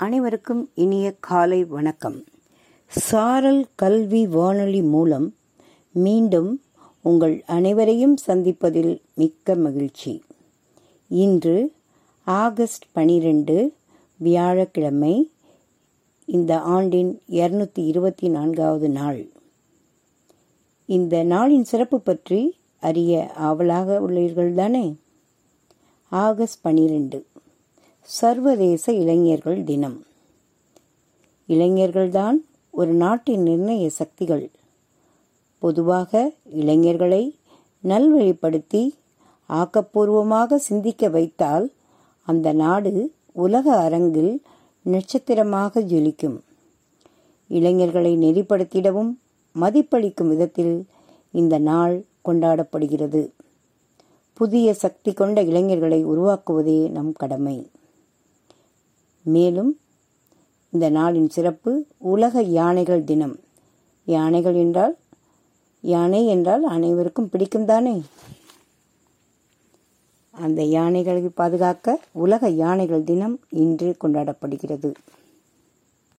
அனைவருக்கும் இனிய காலை வணக்கம். சாரல் கல்வி வானொலி மூலம் மீண்டும் உங்கள் அனைவரையும் சந்திப்பதில் மிக்க மகிழ்ச்சி. இன்று ஆகஸ்ட் பனிரெண்டு வியாழக்கிழமை இந்த ஆண்டின் இருநூத்தி இருபத்தி நான்காவது நாள். இந்த நாளின் சிறப்பு பற்றி அறிய ஆவலாக உள்ளீர்கள் தானே ஆகஸ்ட் பனிரெண்டு. சர்வதேச இளைஞர்கள் தினம். இளைஞர்கள்தான் ஒரு நாட்டின் நிர்ணய சக்திகள். பொதுவாக இளைஞர்களை நல்வழிப்படுத்தி ஆக்கப்பூர்வமாக சிந்திக்க வைத்தால் அந்த நாடு உலக அரங்கில் நட்சத்திரமாக ஜொலிக்கும். இளைஞர்களை நெறிப்படுத்திடவும் மதிப்பளிக்கும் விதத்தில் இந்த நாள் கொண்டாடப்படுகிறது. புதிய சக்தி கொண்ட இளைஞர்களை உருவாக்குவதே நம் கடமை. மேலும் இந்த நாளின் சிறப்பு உலக யானைகள் தினம். யானைகள் என்றால் யானை என்றால் அனைவருக்கும் பிடிக்கும் தானே? அந்த யானைகளை பாதுகாக்க உலக யானைகள் தினம் இன்று கொண்டாடப்படுகிறது.